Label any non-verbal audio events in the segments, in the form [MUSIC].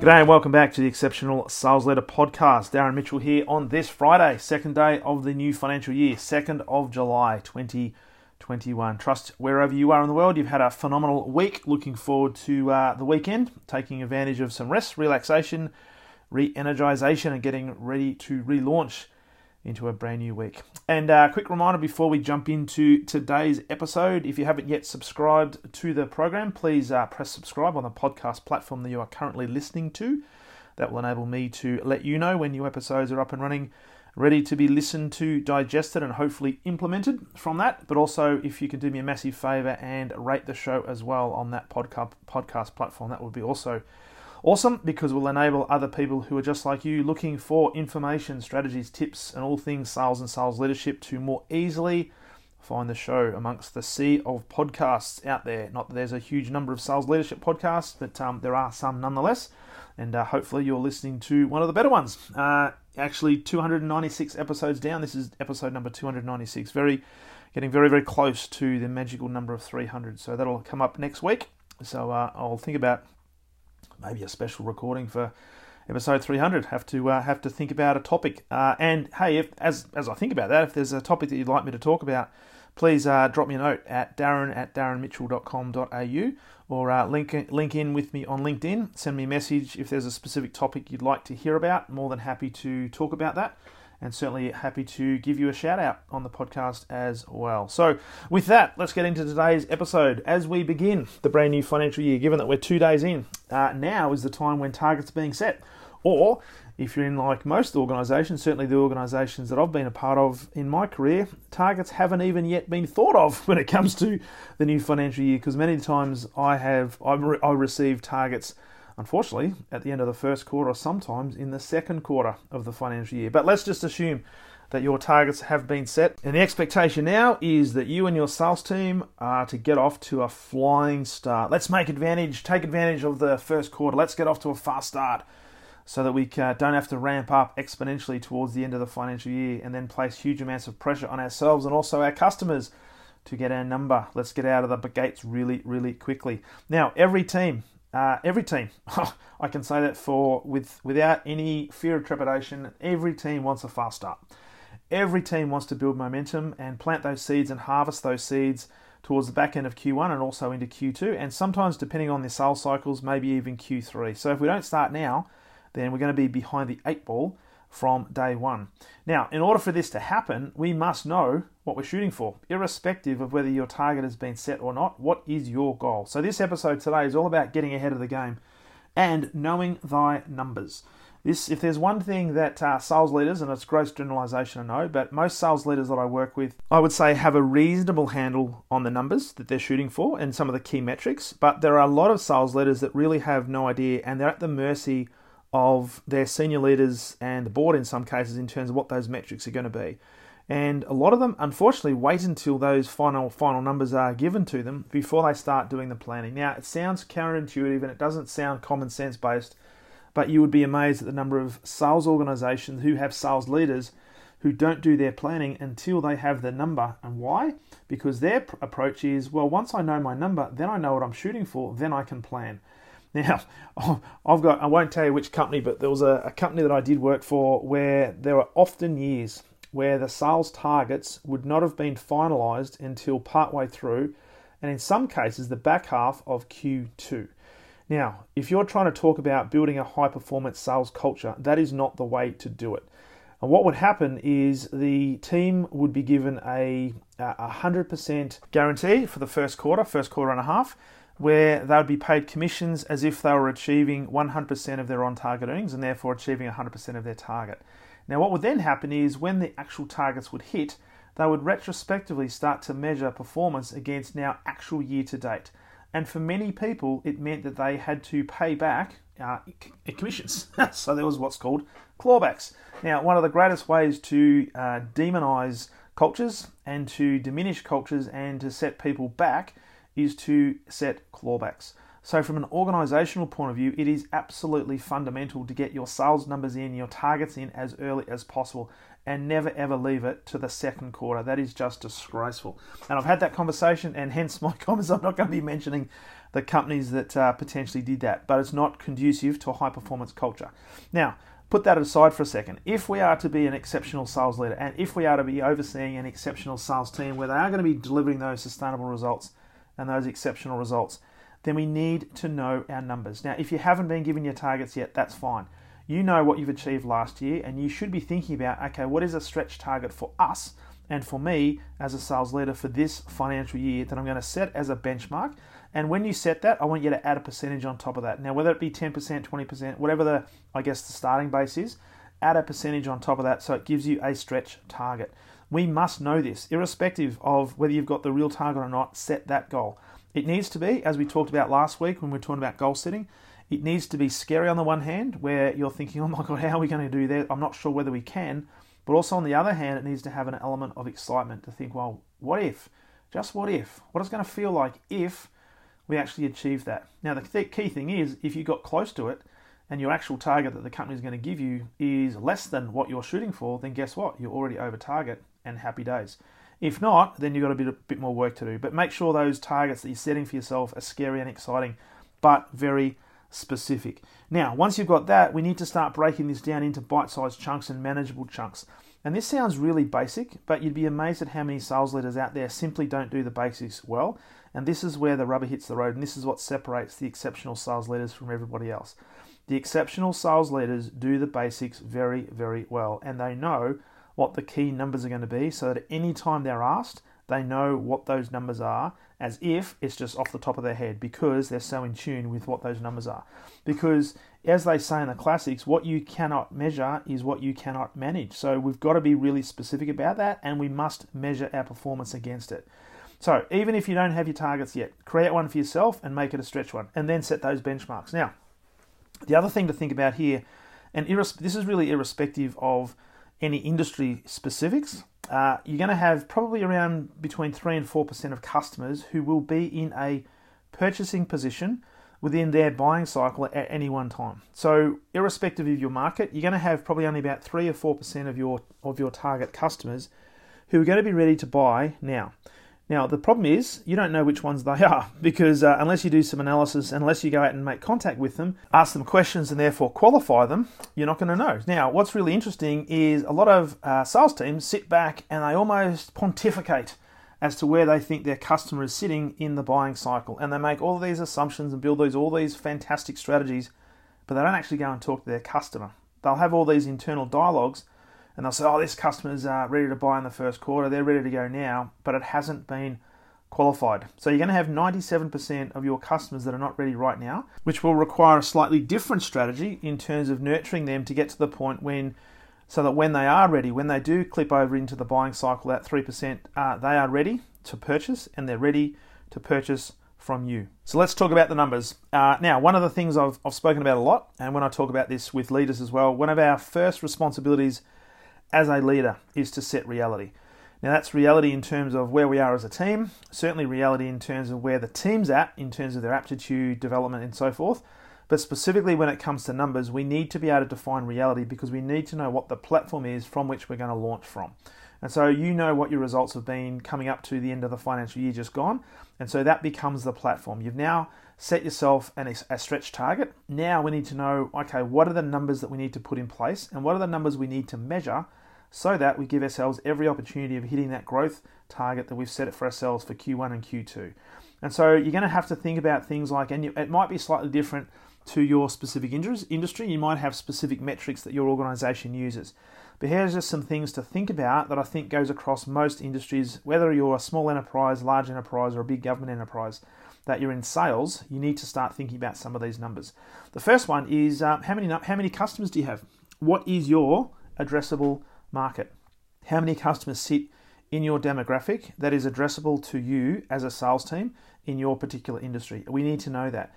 G'day and welcome back to the Exceptional Sales Leader Podcast. Darren Mitchell here on this Friday, second day of the new financial year, 2nd of July 2021. Trust wherever you are in the world, you've had a phenomenal week. Looking forward to uh, the weekend, taking advantage of some rest, relaxation, re energization, and getting ready to relaunch into a brand new week. And a uh, quick reminder before we jump into today's episode if you haven't yet subscribed to the program, please uh, press subscribe on the podcast platform that you are currently listening to. That will enable me to let you know when new episodes are up and running, ready to be listened to, digested, and hopefully implemented from that. But also, if you could do me a massive favor and rate the show as well on that podcast podcast platform, that would be also Awesome because we'll enable other people who are just like you looking for information, strategies, tips, and all things sales and sales leadership to more easily find the show amongst the sea of podcasts out there. Not that there's a huge number of sales leadership podcasts, but um, there are some nonetheless. And uh, hopefully you're listening to one of the better ones. Uh, actually, 296 episodes down. This is episode number 296. Very, getting very, very close to the magical number of 300. So that'll come up next week. So uh, I'll think about maybe a special recording for episode 300. Have to uh, have to think about a topic. Uh, and hey, if as as I think about that, if there's a topic that you'd like me to talk about, please uh, drop me a note at darren at darrenmitchell.com.au or uh, link link in with me on LinkedIn. Send me a message if there's a specific topic you'd like to hear about. More than happy to talk about that and certainly happy to give you a shout out on the podcast as well. So, with that, let's get into today's episode. As we begin the brand new financial year, given that we're two days in, uh, now is the time when targets are being set. Or, if you're in like most organisations, certainly the organisations that I've been a part of in my career, targets haven't even yet been thought of [LAUGHS] when it comes to the new financial year. Because many times I have I, re- I receive targets unfortunately, at the end of the first quarter or sometimes in the second quarter of the financial year. But let's just assume that your targets have been set. And the expectation now is that you and your sales team are to get off to a flying start. Let's make advantage, take advantage of the first quarter. Let's get off to a fast start so that we don't have to ramp up exponentially towards the end of the financial year and then place huge amounts of pressure on ourselves and also our customers to get our number. Let's get out of the gates really, really quickly. Now, every team uh, every team, [LAUGHS] I can say that for with without any fear of trepidation, every team wants a fast start. Every team wants to build momentum and plant those seeds and harvest those seeds towards the back end of Q1 and also into Q2, and sometimes depending on their sales cycles, maybe even Q3. So if we don't start now, then we're going to be behind the eight ball from day one. Now, in order for this to happen, we must know what we're shooting for, irrespective of whether your target has been set or not. What is your goal? So, this episode today is all about getting ahead of the game and knowing thy numbers. This, if there's one thing that uh, sales leaders, and it's gross generalization, I know, but most sales leaders that I work with, I would say have a reasonable handle on the numbers that they're shooting for and some of the key metrics. But there are a lot of sales leaders that really have no idea and they're at the mercy of their senior leaders and the board in some cases in terms of what those metrics are going to be. And a lot of them, unfortunately, wait until those final final numbers are given to them before they start doing the planning. Now, it sounds counterintuitive and it doesn't sound common sense based, but you would be amazed at the number of sales organizations who have sales leaders who don't do their planning until they have the number. And why? Because their approach is, well, once I know my number, then I know what I'm shooting for, then I can plan. [LAUGHS] Now, I've got, I won't tell you which company, but there was a, a company that I did work for where there were often years where the sales targets would not have been finalized until partway through, and in some cases, the back half of Q2. Now, if you're trying to talk about building a high performance sales culture, that is not the way to do it. And what would happen is the team would be given a, a 100% guarantee for the first quarter, first quarter and a half where they would be paid commissions as if they were achieving 100% of their on target earnings and therefore achieving 100% of their target. Now, what would then happen is when the actual targets would hit, they would retrospectively start to measure performance against now actual year to date. And for many people, it meant that they had to pay back uh, commissions. [LAUGHS] so there was what's called clawbacks. Now, one of the greatest ways to uh, demonize cultures and to diminish cultures and to set people back is to set clawbacks. So, from an organizational point of view, it is absolutely fundamental to get your sales numbers in, your targets in as early as possible, and never ever leave it to the second quarter. That is just disgraceful. And I've had that conversation, and hence my [LAUGHS] comments. I'm not going to be mentioning the companies that uh, potentially did that, but it's not conducive to a high performance culture. Now, put that aside for a second. If we are to be an exceptional sales leader, and if we are to be overseeing an exceptional sales team where they are going to be delivering those sustainable results and those exceptional results, then we need to know our numbers. Now, if you haven't been given your targets yet, that's fine. You know what you've achieved last year, and you should be thinking about okay, what is a stretch target for us and for me as a sales leader for this financial year that I'm going to set as a benchmark? And when you set that, I want you to add a percentage on top of that. Now, whether it be 10%, 20%, whatever the, I guess, the starting base is, add a percentage on top of that so it gives you a stretch target. We must know this, irrespective of whether you've got the real target or not, set that goal. It needs to be, as we talked about last week when we were talking about goal setting, it needs to be scary on the one hand, where you're thinking, [LAUGHS] oh my God, how are we going to do that? I'm not sure whether we can. But also on the other hand, it needs to have an element of excitement to think, well, what if? Just what if? What is going to feel like if we actually achieve that? Now, the key thing is if you got close to it and your actual target that the company is going to give you is less than what you're shooting for, then guess what? You're already over target and happy days. If not, then you've got a bit, a bit more work to do. But make sure those targets that you're setting for yourself are scary and exciting, but very specific. Now, once you've got that, we need to start breaking this down into bite sized chunks and manageable chunks. And this sounds really basic, but you'd be amazed at how many sales leaders out there simply don't do the basics well. And this is where the rubber hits the road, and this is what separates the exceptional sales leaders from everybody else. The exceptional sales leaders do the basics very, very well, and they know what the key numbers are going to be so that any time they're asked, they know what those numbers are as if it's just off the top of their head because they're so in tune with what those numbers are. Because, as they say in the classics, what you cannot measure is what you cannot manage. So, we've got to be really specific about that and we must measure our performance against it. So, even if you don't have your targets yet, create one for yourself and make it a stretch one and then set those benchmarks. Now, the other thing to think about here, and this is really irrespective of any industry specifics, uh, you're going to have probably around between 3 and 4% of customers who will be in a purchasing position within their buying cycle at any one time. So, irrespective of your market, you're going to have probably only about 3 or 4% of your of your target customers who are going to be ready to buy now. Now, the problem is you don't know which ones they [LAUGHS] are because uh, unless you do some analysis, unless you go out and make contact with them, ask them questions, and therefore qualify them, you're not going to know. Now, what's really interesting is a lot of uh, sales teams sit back and they almost pontificate as to where they think their customer is sitting in the buying cycle, and they make all these assumptions and build these all these fantastic strategies, but they don't actually go and talk to their customer. They'll have all these internal dialogues and they'll say, oh, this customer's uh, ready to buy in the first quarter, they're ready to go now, but it hasn't been qualified. So you're going to have 97% of your customers that are not ready right now, which will require a slightly different strategy in terms of nurturing them to get to the point when, so that when they are ready, when they do clip over into the buying cycle at 3%, uh, they are ready to purchase and they're ready to purchase from you. So let's talk about the numbers. Uh, now, one of the things I've, I've spoken about a lot, and when I talk about this with leaders as well, one of our first responsibilities as a leader is to set reality. Now, that's reality in terms of where we are as a team, certainly reality in terms of where the team's at, in terms of their aptitude, development, and so forth. But specifically, when it comes to numbers, we need to be able to define reality because we need to know what the platform is from which we're going to launch from. And so, you know what your results have been coming up to the end of the financial year just gone. And so, that becomes the platform. You've now set yourself an, a stretch target. Now, we need to know okay, what are the numbers that we need to put in place and what are the numbers we need to measure so that we give ourselves every opportunity of hitting that growth target that we've set it for ourselves for Q1 and Q2. And so you're going to have to think about things like, and it might be slightly different to your specific industry. You might have specific metrics that your organization uses. But here's just some things to think about that I think goes across most industries, whether you're a small enterprise, large enterprise, or a big government enterprise, that you're in sales, you need to start thinking about some of these numbers. The first one is um, how many how many customers do you have? What is your addressable market. How many customers sit in your demographic that is addressable to you as a sales team in your particular industry? We need to know that.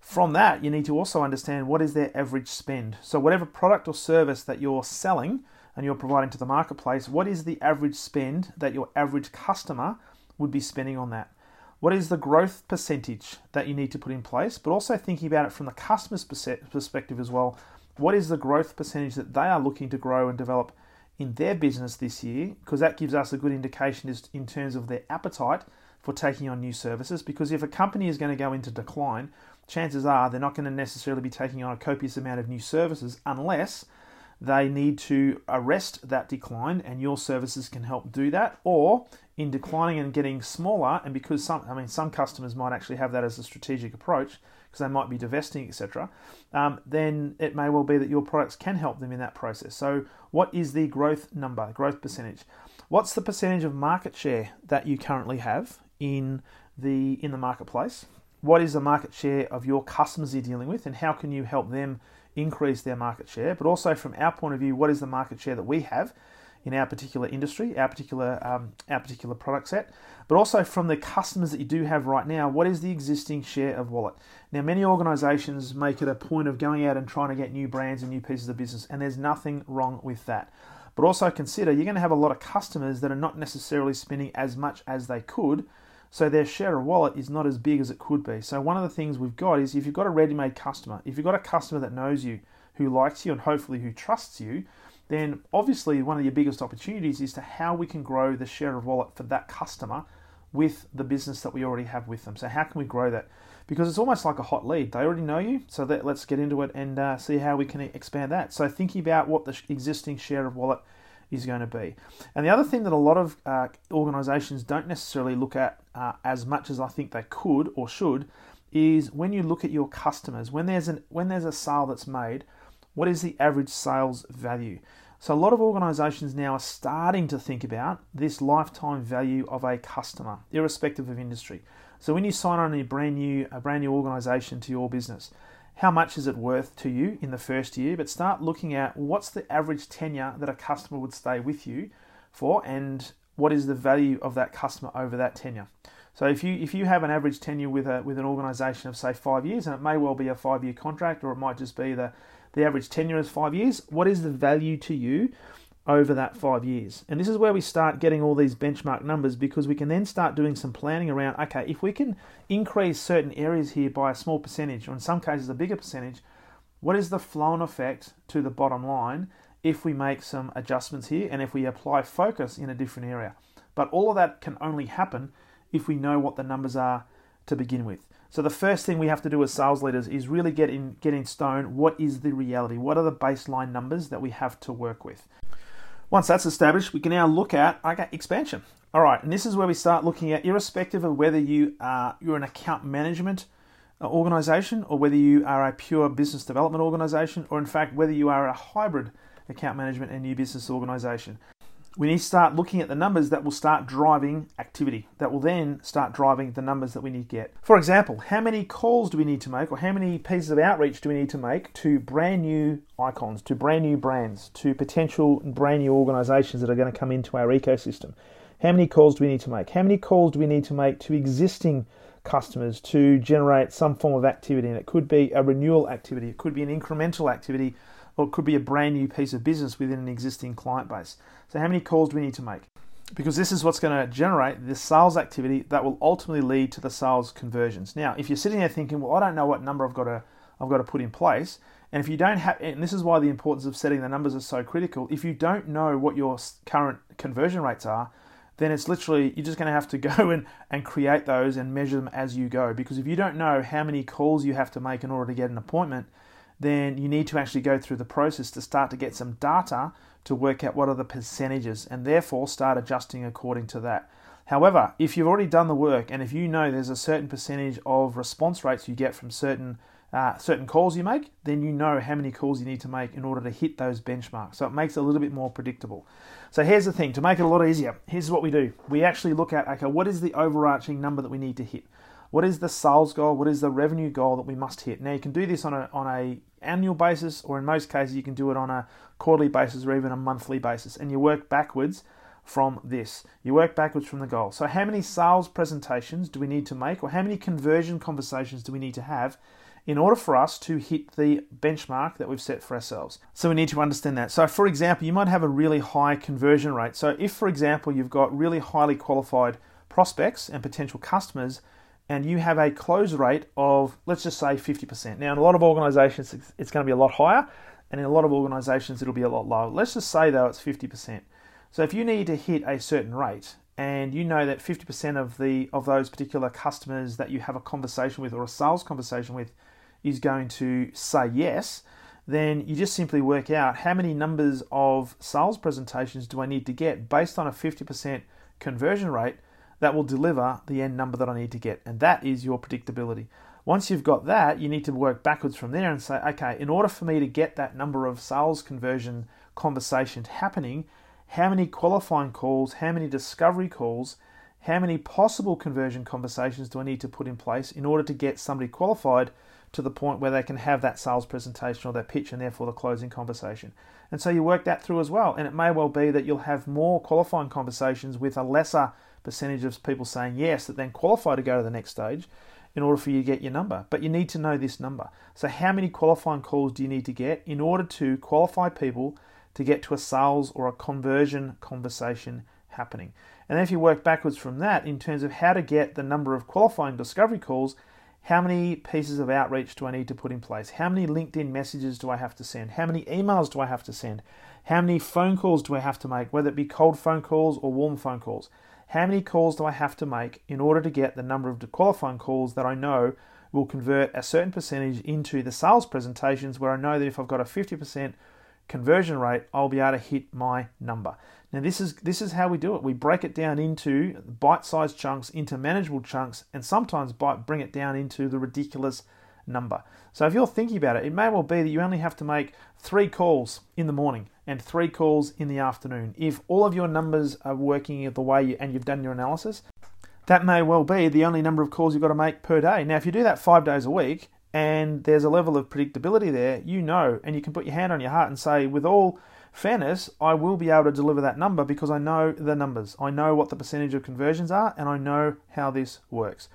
From that, you need to also understand what is their average spend. So, whatever product or service that you're selling, and you're providing to the marketplace, what is the average spend that your average customer would be spending on that? What is the growth percentage that you need to put in place? But also thinking about it from the customer's perspective as well. What is the growth percentage that they are looking to grow and develop in their business this year? Because that gives us a good indication in terms of their appetite for taking on new services. Because if a company is going to go into decline, chances are they're not going to necessarily be taking on a copious amount of new services unless they need to arrest that decline and your services can help do that or in declining and getting smaller and because some i mean some customers might actually have that as a strategic approach because they might be divesting etc um, then it may well be that your products can help them in that process. So what is the growth number growth percentage? What's the percentage of market share that you currently have in the in the marketplace? What is the market share of your customers you're dealing with and how can you help them increase their market share, but also from our point of view, what is the market share that we have in our particular industry, our particular um, our particular product set, but also from the customers that you do have right now, what is the existing share of wallet? Now, many organisations make it a point of going out and trying to get new brands and new pieces of business, and there's nothing wrong with that. But also consider you're going to have a lot of customers that are not necessarily spending as much as they could so their share of wallet is not as big as it could be. So one of the things we've got is if you've got a ready-made customer, if you've got a customer that knows you, who likes you, and hopefully who trusts you, then obviously one of your biggest opportunities is to how we can grow the share of wallet for that customer with the business that we already have with them. So how can we grow that? Because it's almost like a hot lead. They already know you, so that, let's get into it and uh, see how we can expand that. So thinking about what the existing share of wallet is going to be. And the other thing that a lot of uh, organizations don't necessarily look at uh, as much as I think they could or should is when you look at your customers, when there's an when there's a sale that's made, what is the average sales value? So a lot of organizations now are starting to think about this lifetime value of a customer, irrespective of industry. So when you sign on a brand new a brand new organization to your business, how much is it worth to you in the first year, but start looking at what's the average tenure that a customer would stay with you for and what is the value of that customer over that tenure. So if you if you have an average tenure with a with an organization of say 5 years and it may well be a 5 year contract or it might just be the the average tenure is 5 years, what is the value to you over that five years. And this is where we start getting all these benchmark numbers because we can then start doing some planning around okay, if we can increase certain areas here by a small percentage, or in some cases a bigger percentage, what is the flow on effect to the bottom line if we make some adjustments here and if we apply focus in a different area? But all of that can only happen if we know what the numbers are to begin with. So the first thing we have to do as sales leaders is really get in get in stone what is the reality? What are the baseline numbers that we have to work with? Once that's established, we can now look at okay, expansion. All right, and this is where we start looking at, irrespective of whether you are you're an account management uh, organization or whether you are a pure business development organization, or in fact whether you are a hybrid account management and new business organization we need to start looking at the numbers that will start driving activity, that will then start driving the numbers that we need to get. For example, how many calls do we need to make, or how many pieces of outreach do we need to make to brand new icons, to brand new brands, to potential brand new organizations that are going to come into our ecosystem? How many calls do we need to make? How many calls do we need to make to existing customers to generate some form of activity? And it could be a renewal activity, it could be an incremental activity or it could be a brand new piece of business within an existing client base. So, how many calls do we need to make? Because this is what's going to generate the sales activity that will ultimately lead to the sales conversions. Now, if you're sitting there thinking, well, I don't know what number I've got to I've got to put in place, and if you don't have, and this is why the importance of setting the numbers is so critical. If you don't know what your current conversion rates are, then it's literally you're just going to have to [LAUGHS] go and, and create those and measure them as you go. Because if you don't know how many calls you have to make in order to get an appointment, then you need to actually go through the process to start to get some data to work out what are the percentages and therefore start adjusting according to that. However, if you've already done the work and if you know there's a certain percentage of response rates you get from certain uh, certain calls you make, then you know how many calls you need to make in order to hit those benchmarks. So it makes it a little bit more predictable. So here's the thing to make it a lot easier. Here's what we do. We actually look at okay, what is the overarching number that we need to hit? What is the sales goal? What is the revenue goal that we must hit? Now you can do this on a on a annual basis, or in most cases you can do it on a quarterly basis or even a monthly basis, and you work backwards from this. You work backwards from the goal. So how many sales presentations do we need to make, or how many conversion conversations do we need to have in order for us to hit the benchmark that we've set for ourselves. So we need to understand that. So, for example, you might have a really high conversion rate. So, if, for example, you've got really highly qualified prospects and potential customers, and you have a close rate of, let's just say, 50%. Now, in a lot of organizations, it's going to be a lot higher, and in a lot of organizations, it'll be a lot lower. Let's just say, though, it's 50%. So, if you need to hit a certain rate, and you know that 50% of the of those particular customers that you have a conversation with or a sales conversation with is going to say yes, then you just simply work out how many numbers of sales presentations do I need to get based on a 50% conversion rate that will deliver the end number that I need to get. And that is your predictability. Once you've got that, you need to work backwards from there and say, okay, in order for me to get that number of sales conversion conversations happening, how many qualifying calls, how many discovery calls, how many possible conversion conversations do I need to put in place in order to get somebody qualified to the point where they can have that sales presentation or that pitch and therefore the closing conversation. And so you work that through as well. And it may well be that you'll have more qualifying conversations with a lesser percentage of people saying yes that then qualify to go to the next stage in order for you to get your number. But you need to know this number. So, how many qualifying calls do you need to get in order to qualify people to get to a sales or a conversion conversation happening? And then, if you work backwards from that in terms of how to get the number of qualifying discovery calls, how many pieces of outreach do I need to put in place? How many LinkedIn messages do I have to send? How many emails do I have to send? How many phone calls do I have to make, whether it be cold phone calls or warm phone calls? How many calls do I have to make in order to get the number of qualifying calls that I know will convert a certain percentage into the sales presentations where I know that if I've got a 50% conversion rate, I'll be able to hit my number. Now this is this is how we do it. We break it down into bite-sized chunks, into manageable chunks, and sometimes bite bring it down into the ridiculous number. So if you're thinking about it, it may well be that you only have to make three calls in the morning and three calls in the afternoon. If all of your numbers are working the way you, and you've done your analysis, that may well be the only number of calls you've got to make per day. Now, if you do that five days a week and there's a level of predictability there, you know, and you can put your hand on your heart and say, with all fairness, I will be able to deliver that number because I know the numbers. I know what the percentage of conversions are and I know how this works.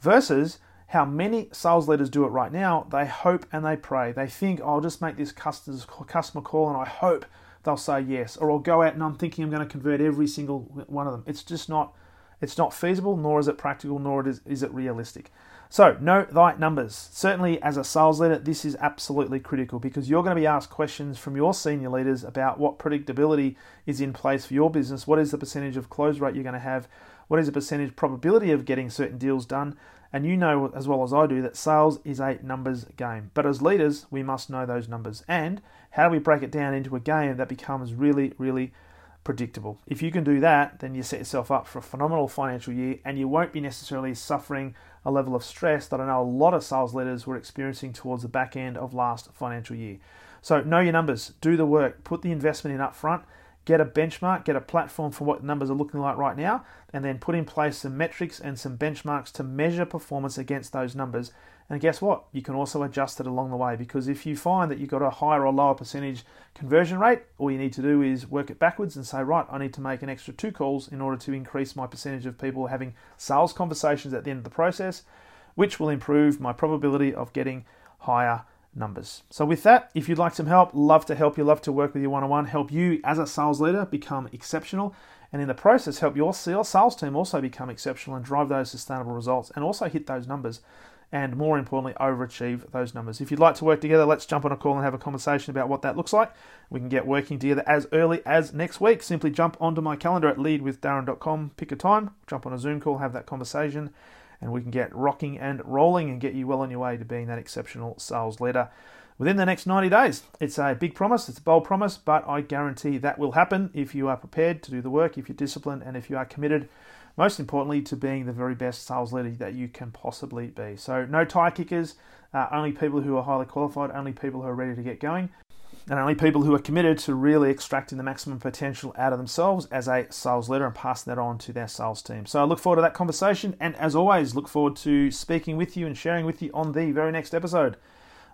Versus how many sales leaders do it right now, they hope and they pray. They think, I'll just make this customer call and I hope they'll say yes. Or I'll go out and I'm thinking I'm going to convert every single one of them. It's just not it's not feasible, nor is it practical, nor is, is it realistic. So, know thy numbers. Certainly, as a sales leader, this is absolutely critical because you're going to be asked questions from your senior leaders about what predictability is in place for your business. What is the percentage of close rate you're going to have? What is the percentage probability of getting certain deals done? And you know as well as I do that sales is a numbers game. But as leaders, we must know those numbers. And how do we break it down into a game that becomes really, really predictable? If you can do that, then you set yourself up for a phenomenal financial year and you won't be necessarily suffering a level of stress that I know a lot of sales leaders were experiencing towards the back end of last financial year. So know your numbers, do the work, put the investment in up front, get a benchmark, get a platform for what numbers are looking like right now, and then put in place some metrics and some benchmarks to measure performance against those numbers. And guess what? You can also adjust it along the way because if you find that you've got a higher or lower percentage conversion rate, all you need to do is work it backwards and say, right, I need to make an extra two calls in order to increase my percentage of people having sales conversations at the end of the process, which will improve my probability of getting higher numbers. So, with that, if you'd like some help, love to help you, love to work with you one on one, help you as a sales leader become exceptional, and in the process, help your sales team also become exceptional and drive those sustainable results and also hit those numbers. And more importantly, overachieve those numbers. If you'd like to work together, let's jump on a call and have a conversation about what that looks like. We can get working together as early as next week. Simply jump onto my calendar at leadwithdarren.com, pick a time, jump on a Zoom call, have that conversation and we can get rocking and rolling and get you well on your way to being that exceptional sales leader within the next 90 days. It's a big promise, it's a bold promise, but I guarantee that will happen if you are prepared to do the work, if you're disciplined, and if you are committed, most importantly, to being the very best sales leader that you can possibly be. So, no tie kickers, uh, only people who are highly qualified, only people who are ready to get going and only people who are committed to really extracting the maximum potential out of themselves as a sales leader and passing that on to their sales team. So I look forward to that conversation, and as always, look forward to speaking with you and sharing with you on the very next episode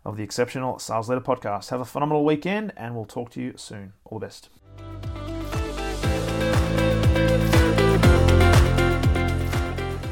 of the Exceptional Sales Leader Podcast. Have a phenomenal weekend, and we'll talk to you soon. All the best.